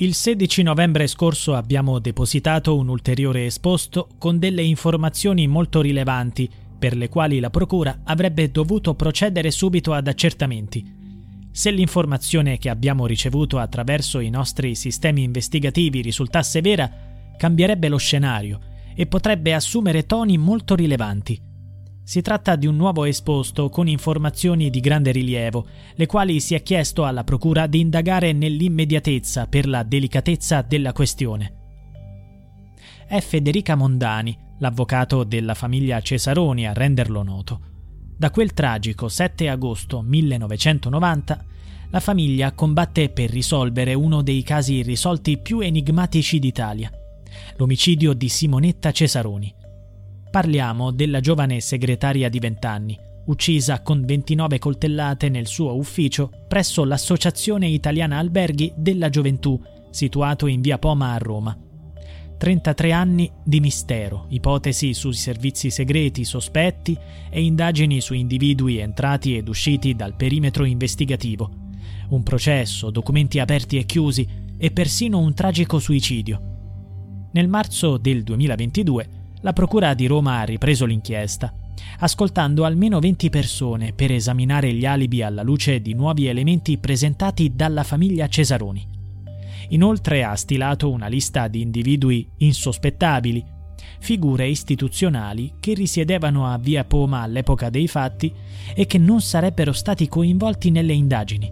Il 16 novembre scorso abbiamo depositato un ulteriore esposto con delle informazioni molto rilevanti per le quali la Procura avrebbe dovuto procedere subito ad accertamenti. Se l'informazione che abbiamo ricevuto attraverso i nostri sistemi investigativi risultasse vera, cambierebbe lo scenario e potrebbe assumere toni molto rilevanti. Si tratta di un nuovo esposto con informazioni di grande rilievo, le quali si è chiesto alla Procura di indagare nell'immediatezza per la delicatezza della questione. È Federica Mondani, l'avvocato della famiglia Cesaroni, a renderlo noto. Da quel tragico 7 agosto 1990, la famiglia combatte per risolvere uno dei casi irrisolti più enigmatici d'Italia, l'omicidio di Simonetta Cesaroni. Parliamo della giovane segretaria di 20 anni, uccisa con 29 coltellate nel suo ufficio presso l'Associazione Italiana Alberghi della Gioventù, situato in via Poma a Roma. 33 anni di mistero, ipotesi sui servizi segreti sospetti e indagini su individui entrati ed usciti dal perimetro investigativo. Un processo, documenti aperti e chiusi e persino un tragico suicidio. Nel marzo del 2022 la Procura di Roma ha ripreso l'inchiesta, ascoltando almeno 20 persone per esaminare gli alibi alla luce di nuovi elementi presentati dalla famiglia Cesaroni. Inoltre ha stilato una lista di individui insospettabili, figure istituzionali che risiedevano a Via Poma all'epoca dei fatti e che non sarebbero stati coinvolti nelle indagini.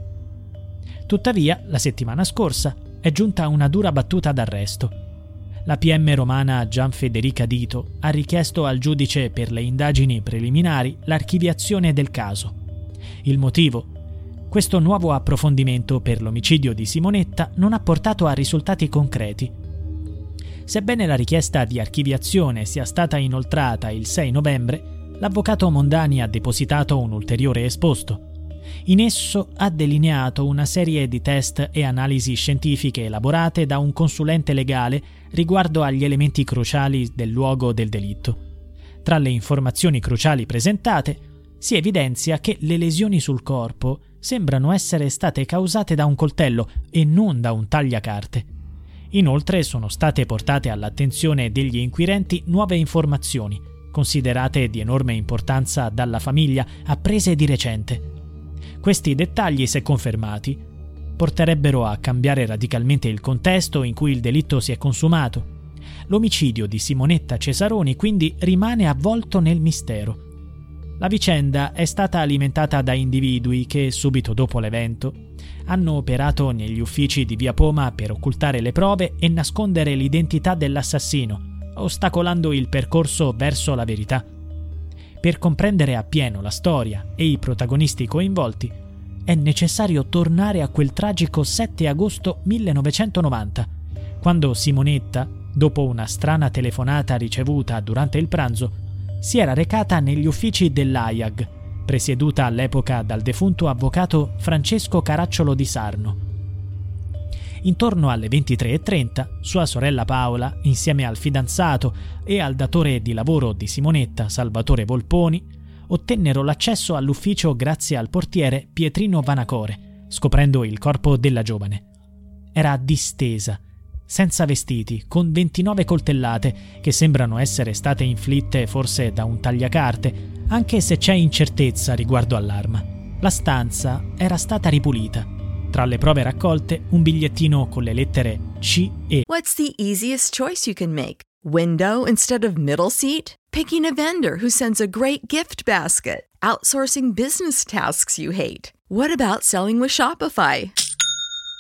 Tuttavia, la settimana scorsa è giunta una dura battuta d'arresto la PM romana Gian Federica Dito ha richiesto al giudice per le indagini preliminari l'archiviazione del caso. Il motivo? Questo nuovo approfondimento per l'omicidio di Simonetta non ha portato a risultati concreti. Sebbene la richiesta di archiviazione sia stata inoltrata il 6 novembre, l'avvocato Mondani ha depositato un ulteriore esposto. In esso ha delineato una serie di test e analisi scientifiche elaborate da un consulente legale riguardo agli elementi cruciali del luogo del delitto. Tra le informazioni cruciali presentate si evidenzia che le lesioni sul corpo sembrano essere state causate da un coltello e non da un tagliacarte. Inoltre sono state portate all'attenzione degli inquirenti nuove informazioni, considerate di enorme importanza dalla famiglia, apprese di recente. Questi dettagli, se confermati, porterebbero a cambiare radicalmente il contesto in cui il delitto si è consumato. L'omicidio di Simonetta Cesaroni quindi rimane avvolto nel mistero. La vicenda è stata alimentata da individui che, subito dopo l'evento, hanno operato negli uffici di Via Poma per occultare le prove e nascondere l'identità dell'assassino, ostacolando il percorso verso la verità. Per comprendere appieno la storia e i protagonisti coinvolti, è necessario tornare a quel tragico 7 agosto 1990, quando Simonetta, dopo una strana telefonata ricevuta durante il pranzo, si era recata negli uffici dell'AIAG, presieduta all'epoca dal defunto avvocato Francesco Caracciolo di Sarno. Intorno alle 23.30 sua sorella Paola, insieme al fidanzato e al datore di lavoro di Simonetta, Salvatore Volponi, ottennero l'accesso all'ufficio grazie al portiere Pietrino Vanacore, scoprendo il corpo della giovane. Era distesa, senza vestiti, con 29 coltellate che sembrano essere state inflitte forse da un tagliacarte, anche se c'è incertezza riguardo all'arma. La stanza era stata ripulita. Tra le prove raccolte, un bigliettino con le lettere C e What's the easiest choice you can make? Window instead of middle seat? Picking a vendor who sends a great gift basket? Outsourcing business tasks you hate? What about selling with Shopify?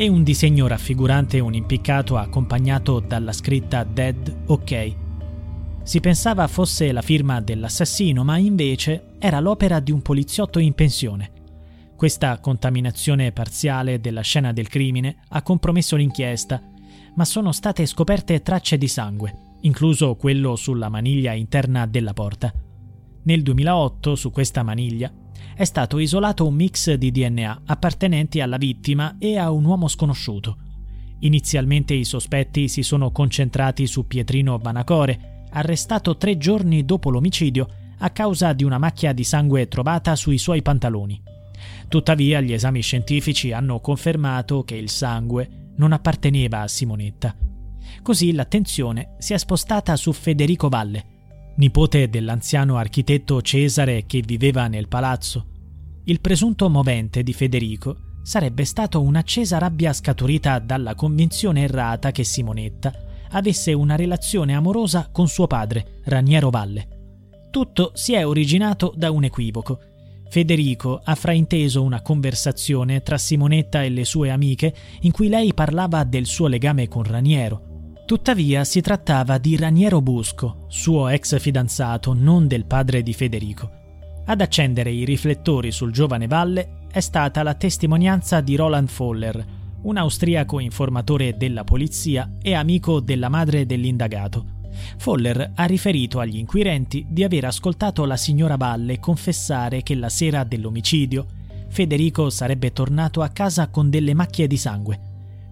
E un disegno raffigurante un impiccato accompagnato dalla scritta Dead OK. Si pensava fosse la firma dell'assassino, ma invece era l'opera di un poliziotto in pensione. Questa contaminazione parziale della scena del crimine ha compromesso l'inchiesta, ma sono state scoperte tracce di sangue, incluso quello sulla maniglia interna della porta. Nel 2008 su questa maniglia è stato isolato un mix di DNA appartenenti alla vittima e a un uomo sconosciuto. Inizialmente i sospetti si sono concentrati su Pietrino Banacore, arrestato tre giorni dopo l'omicidio a causa di una macchia di sangue trovata sui suoi pantaloni. Tuttavia gli esami scientifici hanno confermato che il sangue non apparteneva a Simonetta. Così l'attenzione si è spostata su Federico Valle, nipote dell'anziano architetto Cesare che viveva nel palazzo. Il presunto movente di Federico sarebbe stato un'accesa rabbia scaturita dalla convinzione errata che Simonetta avesse una relazione amorosa con suo padre, Raniero Valle. Tutto si è originato da un equivoco. Federico ha frainteso una conversazione tra Simonetta e le sue amiche in cui lei parlava del suo legame con Raniero Tuttavia si trattava di Raniero Busco, suo ex fidanzato, non del padre di Federico. Ad accendere i riflettori sul giovane Valle è stata la testimonianza di Roland Foller, un austriaco informatore della polizia e amico della madre dell'indagato. Foller ha riferito agli inquirenti di aver ascoltato la signora Valle confessare che la sera dell'omicidio Federico sarebbe tornato a casa con delle macchie di sangue.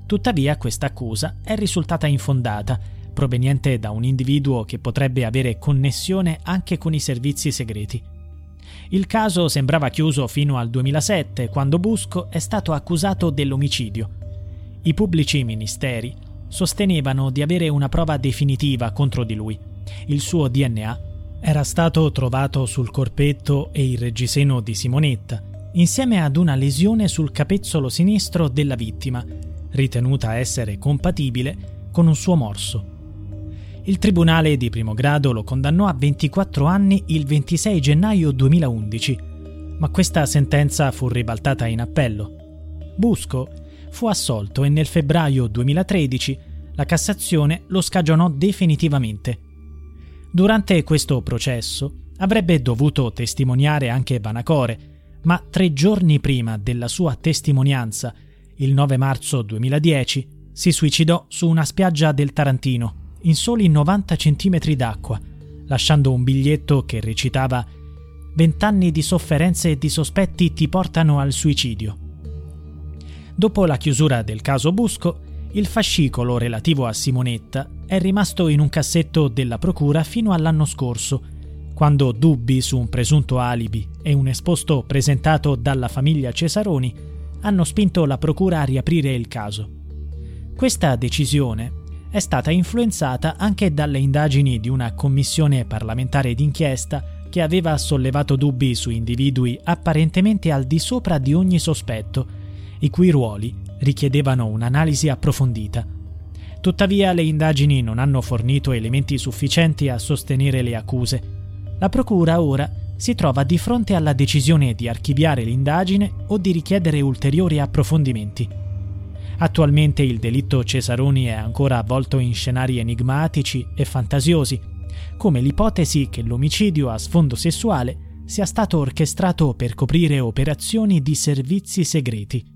Tuttavia questa accusa è risultata infondata, proveniente da un individuo che potrebbe avere connessione anche con i servizi segreti. Il caso sembrava chiuso fino al 2007, quando Busco è stato accusato dell'omicidio. I pubblici ministeri sostenevano di avere una prova definitiva contro di lui. Il suo DNA era stato trovato sul corpetto e il reggiseno di Simonetta, insieme ad una lesione sul capezzolo sinistro della vittima, ritenuta essere compatibile con un suo morso. Il tribunale di primo grado lo condannò a 24 anni il 26 gennaio 2011, ma questa sentenza fu ribaltata in appello. Busco fu assolto e nel febbraio 2013 la Cassazione lo scagionò definitivamente. Durante questo processo avrebbe dovuto testimoniare anche Vanacore, ma tre giorni prima della sua testimonianza, il 9 marzo 2010, si suicidò su una spiaggia del Tarantino, in soli 90 cm d'acqua, lasciando un biglietto che recitava Vent'anni di sofferenze e di sospetti ti portano al suicidio. Dopo la chiusura del caso Busco, il fascicolo relativo a Simonetta è rimasto in un cassetto della procura fino all'anno scorso, quando dubbi su un presunto alibi e un esposto presentato dalla famiglia Cesaroni hanno spinto la procura a riaprire il caso. Questa decisione è stata influenzata anche dalle indagini di una commissione parlamentare d'inchiesta che aveva sollevato dubbi su individui apparentemente al di sopra di ogni sospetto, i cui ruoli richiedevano un'analisi approfondita. Tuttavia le indagini non hanno fornito elementi sufficienti a sostenere le accuse. La Procura ora si trova di fronte alla decisione di archiviare l'indagine o di richiedere ulteriori approfondimenti. Attualmente il delitto Cesaroni è ancora avvolto in scenari enigmatici e fantasiosi, come l'ipotesi che l'omicidio a sfondo sessuale sia stato orchestrato per coprire operazioni di servizi segreti.